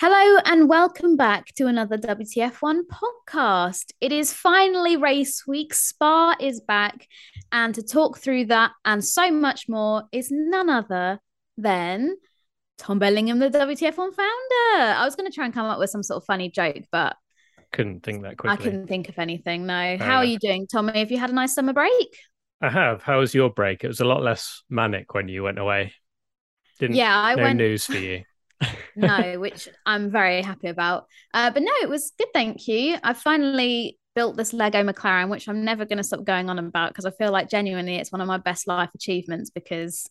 Hello and welcome back to another WTF1 podcast. It is finally race week. Spa is back. And to talk through that and so much more is none other than Tom Bellingham, the WTF1 founder. I was going to try and come up with some sort of funny joke, but couldn't think that quickly. I couldn't think of anything. No. How uh, are you doing, Tommy? Have you had a nice summer break? I have. How was your break? It was a lot less manic when you went away. Didn't yeah, I no went news for you. No, which I'm very happy about. Uh, but no, it was good. Thank you. I finally built this Lego McLaren, which I'm never going to stop going on about because I feel like genuinely it's one of my best life achievements because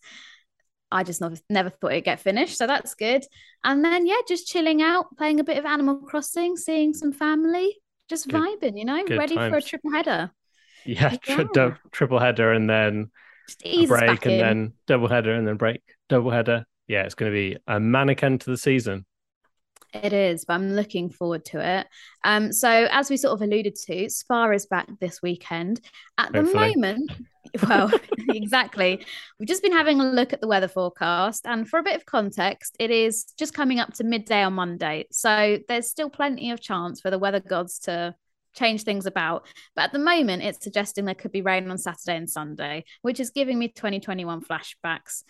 I just never, never thought it'd get finished. So that's good. And then, yeah, just chilling out, playing a bit of Animal Crossing, seeing some family, just good, vibing, you know, ready times. for a triple header. Yeah, yeah. Tri- triple header and then break and in. then double header and then break, double header yeah, it's going to be a mannequin to the season. It is, but I'm looking forward to it. Um, so as we sort of alluded to, Spa is back this weekend. At Hopefully. the moment, well, exactly. We've just been having a look at the weather forecast, and for a bit of context, it is just coming up to midday on Monday. So there's still plenty of chance for the weather gods to change things about. But at the moment, it's suggesting there could be rain on Saturday and Sunday, which is giving me 2021 flashbacks.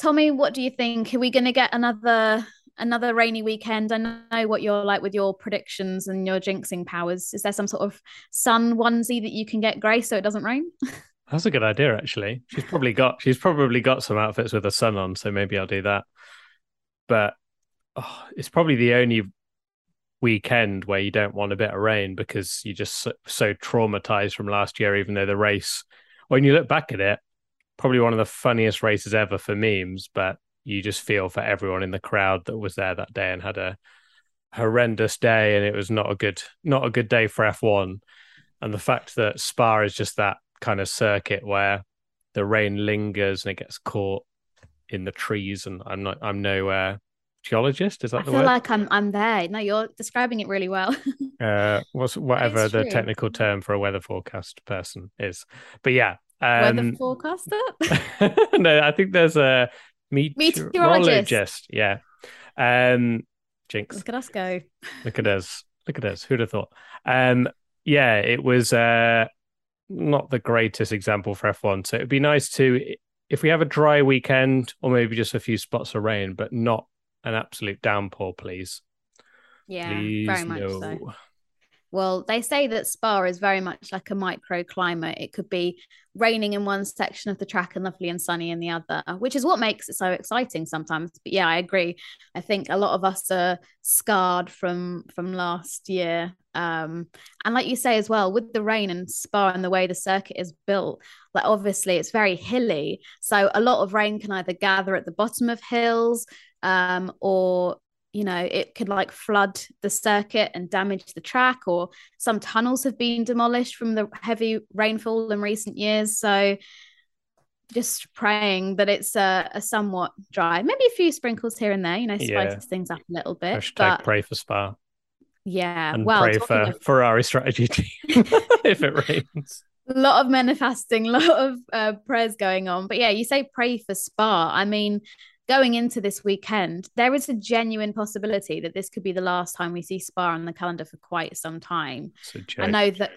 Tommy, what do you think? Are we going to get another another rainy weekend? I know what you're like with your predictions and your jinxing powers. Is there some sort of sun onesie that you can get grey so it doesn't rain? That's a good idea, actually. She's probably got she's probably got some outfits with the sun on, so maybe I'll do that. But oh, it's probably the only weekend where you don't want a bit of rain because you're just so, so traumatized from last year. Even though the race, when you look back at it, probably one of the funniest races ever for memes, but you just feel for everyone in the crowd that was there that day and had a horrendous day and it was not a good not a good day for F1 and the fact that Spa is just that kind of circuit where the rain lingers and it gets caught in the trees and I'm not I'm no uh, geologist? Is that I the feel word? like I'm I'm there. No you're describing it really well. Uh what's whatever the technical term for a weather forecast person is. But yeah um, Weather forecaster? no, I think there's a meteorologist. meteorologist. Yeah. Um, Jinx. Look at us go. Look at us. Look at us. Who'd have thought? Um, yeah, it was uh, not the greatest example for F1. So it'd be nice to, if we have a dry weekend or maybe just a few spots of rain, but not an absolute downpour, please. Yeah, please, very much no. so. Well, they say that Spa is very much like a microclimate. It could be raining in one section of the track and lovely and sunny in the other, which is what makes it so exciting sometimes. But yeah, I agree. I think a lot of us are scarred from from last year. Um, and like you say as well, with the rain and Spa and the way the circuit is built, like obviously it's very hilly. So a lot of rain can either gather at the bottom of hills um, or you know it could like flood the circuit and damage the track or some tunnels have been demolished from the heavy rainfall in recent years. So just praying that it's a, a somewhat dry maybe a few sprinkles here and there you know spices yeah. things up a little bit Hashtag but... pray for spa. Yeah and well pray for of... ferrari strategy team if it rains. A lot of manifesting a lot of uh, prayers going on. But yeah you say pray for spa. I mean going into this weekend, there is a genuine possibility that this could be the last time we see Spa on the calendar for quite some time. I know that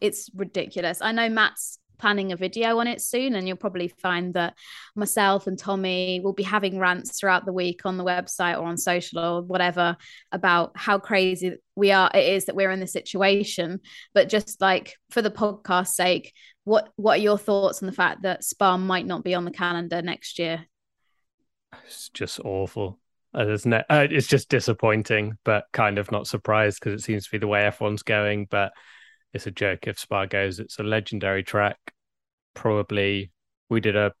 it's ridiculous. I know Matt's planning a video on it soon, and you'll probably find that myself and Tommy will be having rants throughout the week on the website or on social or whatever about how crazy we are. It is that we're in this situation, but just like for the podcast sake, what what are your thoughts on the fact that Spa might not be on the calendar next year? It's just awful. Uh, uh, it's just disappointing, but kind of not surprised because it seems to be the way F1's going. But it's a joke if Spa goes. It's a legendary track. Probably we did a,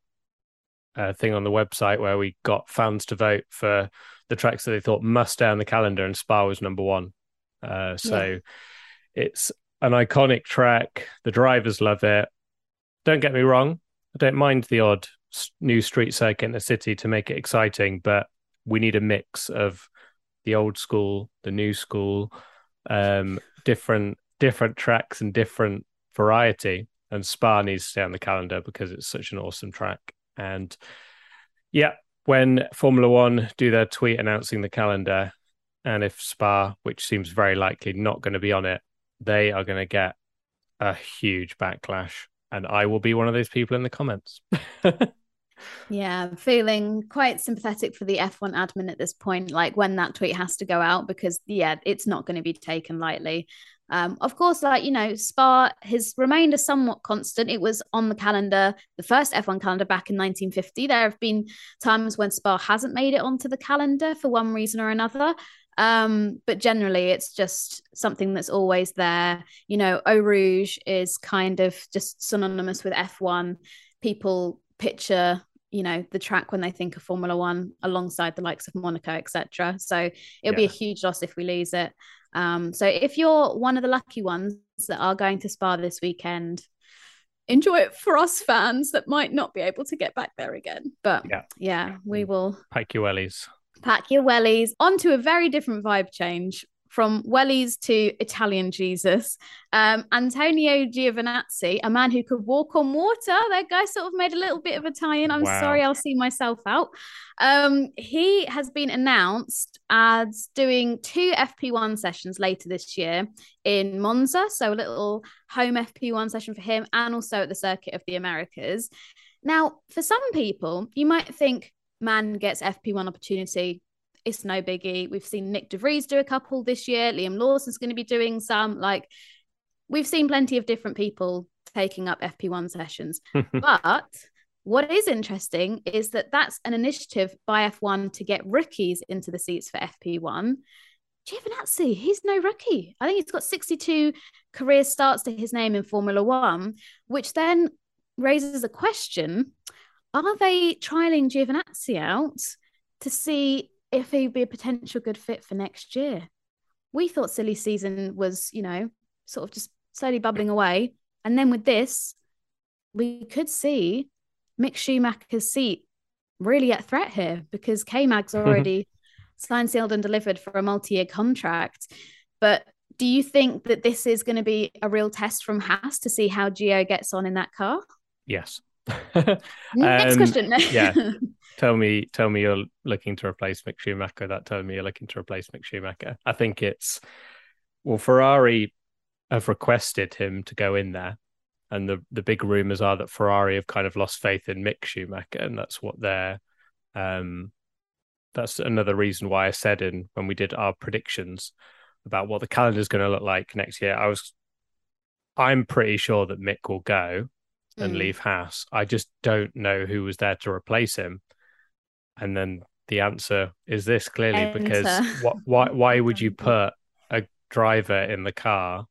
a thing on the website where we got fans to vote for the tracks that they thought must stay on the calendar, and Spa was number one. Uh, so yeah. it's an iconic track. The drivers love it. Don't get me wrong. I don't mind the odd new street circuit in the city to make it exciting, but we need a mix of the old school, the new school, um, different different tracks and different variety. And Spa needs to stay on the calendar because it's such an awesome track. And yeah, when Formula One do their tweet announcing the calendar, And if Spa, which seems very likely not going to be on it, they are going to get a huge backlash. And I will be one of those people in the comments. yeah, feeling quite sympathetic for the F1 admin at this point, like when that tweet has to go out, because yeah, it's not going to be taken lightly. Um, of course, like you know, Spa has remained a somewhat constant. It was on the calendar, the first F1 calendar back in 1950. There have been times when Spa hasn't made it onto the calendar for one reason or another. Um, but generally, it's just something that's always there. You know, Eau Rouge is kind of just synonymous with F1. People picture you know the track when they think of formula one alongside the likes of monaco etc so it'll yeah. be a huge loss if we lose it um, so if you're one of the lucky ones that are going to Spa this weekend, enjoy it for us fans that might not be able to get back there again. But yeah, yeah we will pack your wellies. Pack your wellies onto a very different vibe change from wellies to Italian Jesus. Um, Antonio Giovinazzi, a man who could walk on water. That guy sort of made a little bit of a tie in. I'm wow. sorry, I'll see myself out. Um, he has been announced as doing two FP1 sessions later this year in Monza. So a little home FP1 session for him and also at the Circuit of the Americas. Now, for some people, you might think, man gets FP1 opportunity it's no biggie. We've seen Nick de Vries do a couple this year. Liam Lawson's going to be doing some. Like we've seen plenty of different people taking up FP1 sessions. but what is interesting is that that's an initiative by F1 to get rookies into the seats for FP1. Giovinazzi, he's no rookie. I think he's got 62 career starts to his name in Formula One, which then raises a question Are they trialing Giovinazzi out to see if he'd be a potential good fit for next year. We thought silly season was, you know, sort of just slowly bubbling away. And then with this, we could see Mick Schumacher's seat really at threat here because K Mag's mm-hmm. already signed, sealed, and delivered for a multi year contract. But do you think that this is going to be a real test from Haas to see how Gio gets on in that car? Yes. Next um, question. yeah. Tell me, tell me you're looking to replace Mick Schumacher. That told me you're looking to replace Mick Schumacher. I think it's well, Ferrari have requested him to go in there, and the the big rumors are that Ferrari have kind of lost faith in Mick Schumacher, and that's what they're. Um, that's another reason why I said in when we did our predictions about what the calendar is going to look like next year. I was, I'm pretty sure that Mick will go and mm. leave Haas. I just don't know who was there to replace him. And then the answer is this clearly Enter. because what, why why would you put a driver in the car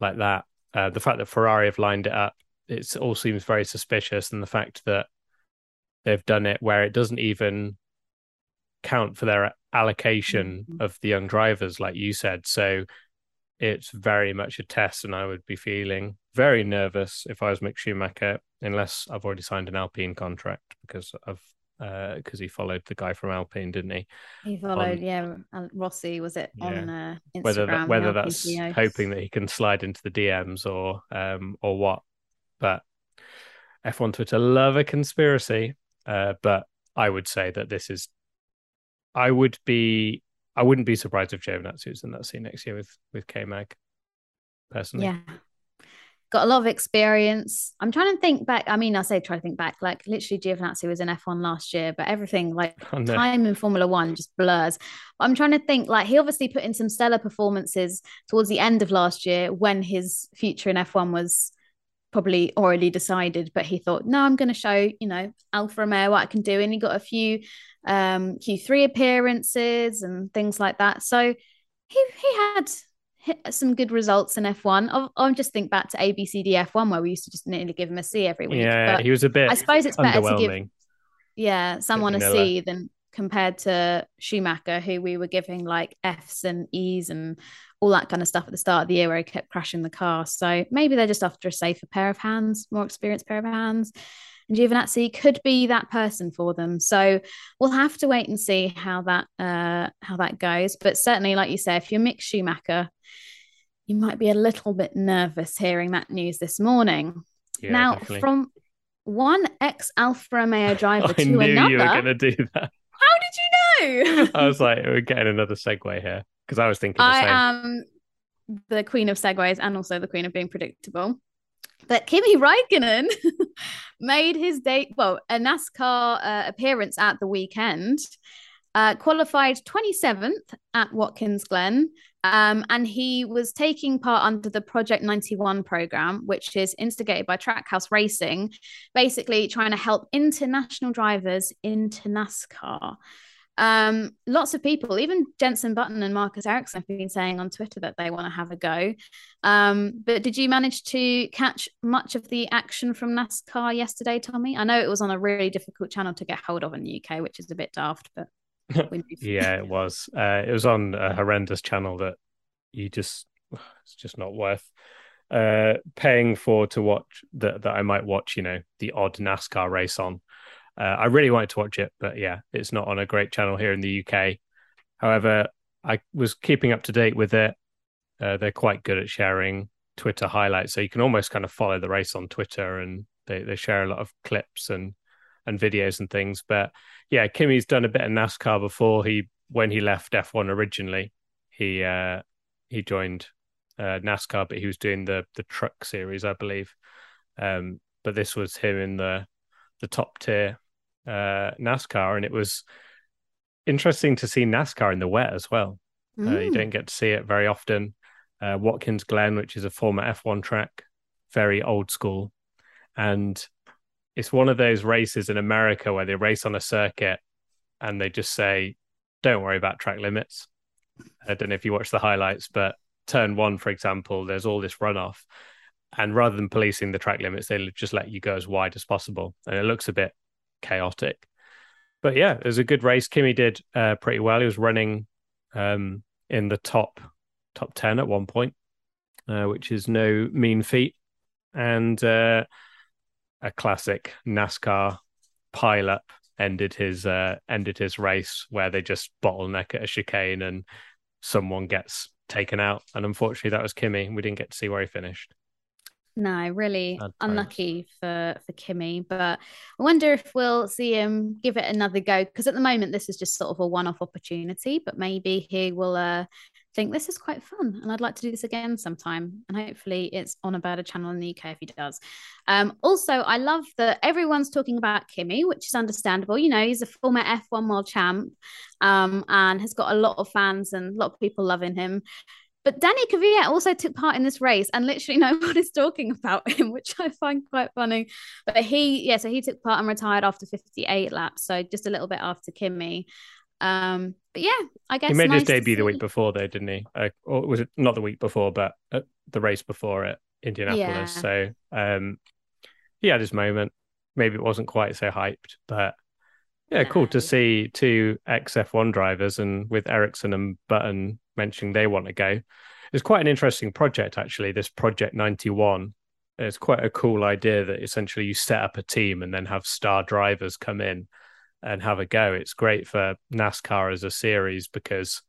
like that? Uh, the fact that Ferrari have lined it up, it all seems very suspicious, and the fact that they've done it where it doesn't even count for their allocation mm-hmm. of the young drivers, like you said. So it's very much a test, and I would be feeling very nervous if I was Mick Schumacher, unless I've already signed an Alpine contract because I've because uh, he followed the guy from Alpine, didn't he? He followed, on, yeah, Rossi was it yeah. on uh, Instagram? Whether that, whether that's hoping that he can slide into the DMs or um or what, but F1 Twitter love a conspiracy, uh, but I would say that this is, I would be I wouldn't be surprised if Giovinazzi was in that scene next year with with K Mag. Personally, yeah, got a lot of experience. I'm trying to think back. I mean, I say try to think back. Like literally, Giovinazzi was in F1 last year, but everything like oh, no. time in Formula One just blurs. I'm trying to think. Like he obviously put in some stellar performances towards the end of last year when his future in F1 was probably already decided. But he thought, no, I'm going to show you know Alfa Romeo what I can do, and he got a few um, Q3 appearances and things like that. So he he had some good results in F1. I'll, I'll, just think back to ABCD F1 where we used to just nearly give him a C every week. Yeah, but he was a bit. I suppose it's better to give yeah someone a C than compared to Schumacher, who we were giving like Fs and Es and all that kind of stuff at the start of the year where he kept crashing the car. So maybe they're just after a safer pair of hands, more experienced pair of hands and Giovinazzi could be that person for them. So we'll have to wait and see how that uh, how that goes. But certainly, like you say, if you're Mick Schumacher, you might be a little bit nervous hearing that news this morning. Yeah, now, definitely. from one ex Alfa Romeo driver to knew another, you were going to do that. How did you know? I was like, we're getting another segue here because I was thinking. The same. I am the queen of segues and also the queen of being predictable. But Kimi Raikkonen made his date, well, a NASCAR uh, appearance at the weekend, uh, qualified 27th at Watkins Glen, um, and he was taking part under the Project 91 program, which is instigated by Trackhouse Racing, basically trying to help international drivers into NASCAR. Um, lots of people, even Jenson Button and Marcus Ericsson, have been saying on Twitter that they want to have a go. Um, but did you manage to catch much of the action from NASCAR yesterday, Tommy? I know it was on a really difficult channel to get hold of in the UK, which is a bit daft, but yeah, it was. Uh, it was on a horrendous channel that you just it's just not worth uh, paying for to watch that that I might watch. You know, the odd NASCAR race on. Uh, I really wanted to watch it, but yeah, it's not on a great channel here in the UK. However, I was keeping up to date with it. Uh, they're quite good at sharing Twitter highlights, so you can almost kind of follow the race on Twitter, and they, they share a lot of clips and and videos and things. But yeah, Kimi's done a bit of NASCAR before. He when he left F1 originally, he uh, he joined uh, NASCAR, but he was doing the the truck series, I believe. Um, but this was him in the the top tier uh, NASCAR, and it was interesting to see NASCAR in the wet as well. Mm. Uh, you mm. don't get to see it very often. Uh, Watkins Glen, which is a former F1 track, very old school, and it's one of those races in America where they race on a circuit and they just say, "Don't worry about track limits." I don't know if you watch the highlights, but turn one, for example, there's all this runoff, and rather than policing the track limits, they just let you go as wide as possible, and it looks a bit chaotic. But yeah, it was a good race. Kimi did uh, pretty well. He was running um, in the top top ten at one point, uh, which is no mean feat, and uh, a classic NASCAR pileup ended his uh, ended his race where they just bottleneck at a chicane and someone gets taken out. And unfortunately, that was Kimi. We didn't get to see where he finished. No, really unlucky for for Kimi. But I wonder if we'll see him give it another go because at the moment this is just sort of a one-off opportunity. But maybe he will uh, think this is quite fun and I'd like to do this again sometime. And hopefully it's on a better channel in the UK if he does. Um, also, I love that everyone's talking about Kimi, which is understandable. You know, he's a former F1 world champ um, and has got a lot of fans and a lot of people loving him. But Danny Kvyat also took part in this race, and literally no one is talking about him, which I find quite funny. But he, yeah, so he took part and retired after 58 laps, so just a little bit after Kimi. Um, but yeah, I guess he made nice his debut the week before, though, didn't he? Uh, or was it not the week before, but the race before at Indianapolis? Yeah. So um, he had his moment. Maybe it wasn't quite so hyped, but yeah, no. cool to see two ex F1 drivers and with Ericsson and Button mentioning they want to go. It's quite an interesting project, actually. This Project 91. It's quite a cool idea that essentially you set up a team and then have star drivers come in and have a go. It's great for NASCAR as a series because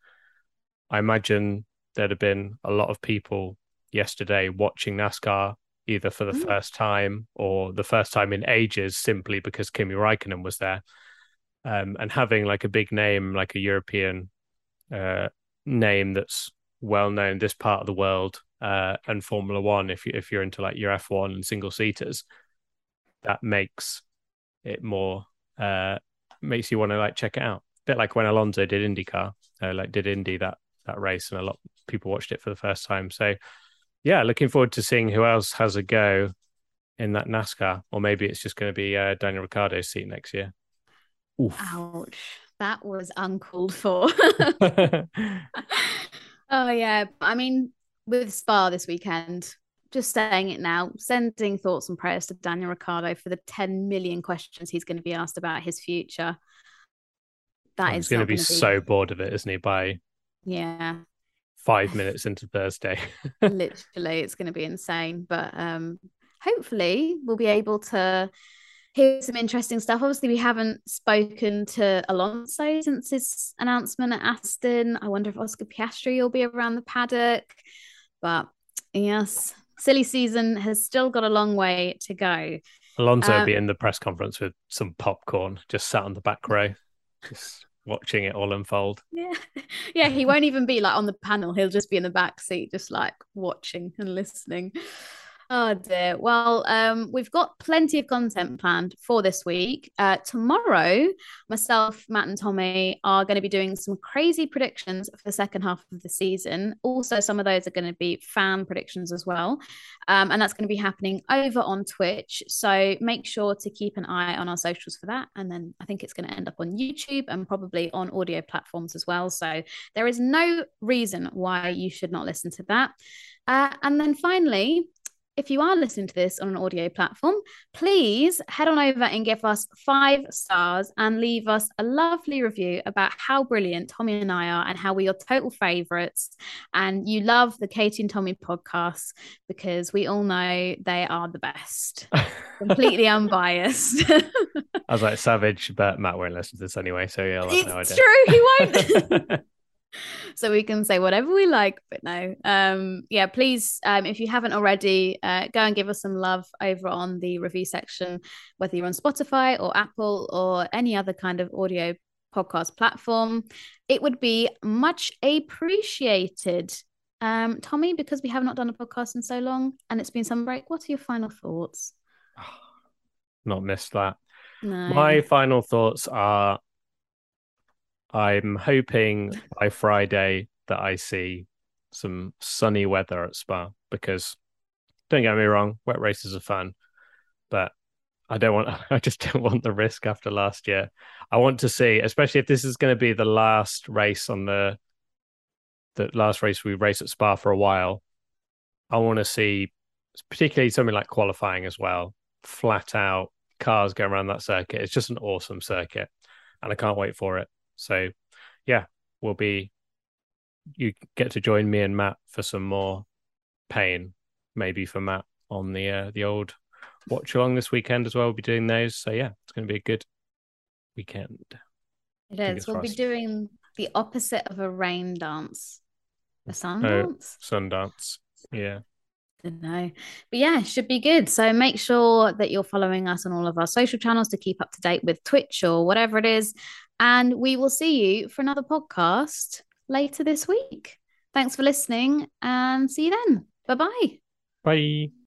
I imagine there'd have been a lot of people yesterday watching NASCAR either for the mm. first time or the first time in ages simply because Kimi Raikkonen was there. Um, and having like a big name, like a European uh, name that's well known in this part of the world uh, and Formula One, if you if you're into like your F1 and single seaters, that makes it more uh, makes you want to like check it out. A bit like when Alonso did IndyCar, uh, like did Indy that that race, and a lot of people watched it for the first time. So yeah, looking forward to seeing who else has a go in that NASCAR, or maybe it's just going to be uh, Daniel Ricciardo's seat next year. Oof. Ouch, that was uncalled for. oh yeah, I mean, with Spa this weekend, just saying it now, sending thoughts and prayers to Daniel Ricciardo for the 10 million questions he's going to be asked about his future. That he's is going to be so bored of it, isn't he? By yeah, five minutes into Thursday. Literally, it's going to be insane. But um, hopefully, we'll be able to hear some interesting stuff. Obviously, we haven't spoken to Alonso since his announcement at Aston. I wonder if Oscar Piastri will be around the paddock. But yes, silly season has still got a long way to go. Alonso um, be in the press conference with some popcorn, just sat on the back row. just watching it all unfold. Yeah. Yeah. He won't even be like on the panel. He'll just be in the back seat, just like watching and listening. Oh dear. Well, um, we've got plenty of content planned for this week. Uh, tomorrow, myself, Matt, and Tommy are going to be doing some crazy predictions for the second half of the season. Also, some of those are going to be fan predictions as well, um, and that's going to be happening over on Twitch. So make sure to keep an eye on our socials for that. And then I think it's going to end up on YouTube and probably on audio platforms as well. So there is no reason why you should not listen to that. Uh, and then finally, if you are listening to this on an audio platform, please head on over and give us five stars and leave us a lovely review about how brilliant Tommy and I are and how we are your total favorites. And you love the Katie and Tommy podcast because we all know they are the best, completely unbiased. I was like savage, but Matt won't listen to this anyway. So yeah, it's no true. He won't. so we can say whatever we like but no. Um yeah please um if you haven't already uh, go and give us some love over on the review section whether you're on spotify or apple or any other kind of audio podcast platform. It would be much appreciated. Um tommy because we have not done a podcast in so long and it's been some break what are your final thoughts? Not missed that. No. my final thoughts are I'm hoping by Friday that I see some sunny weather at Spa because don't get me wrong, wet races are fun, but I don't want I just don't want the risk after last year. I want to see, especially if this is going to be the last race on the the last race we race at Spa for a while. I want to see particularly something like qualifying as well, flat out cars going around that circuit. It's just an awesome circuit and I can't wait for it. So, yeah, we'll be. You get to join me and Matt for some more pain, maybe for Matt on the uh, the old watch along this weekend as well. We'll be doing those. So yeah, it's going to be a good weekend. It is. We'll be doing the opposite of a rain dance, a sun oh, dance. Sun dance. Yeah. No, but yeah, should be good. So make sure that you're following us on all of our social channels to keep up to date with Twitch or whatever it is. And we will see you for another podcast later this week. Thanks for listening and see you then. Bye-bye. Bye.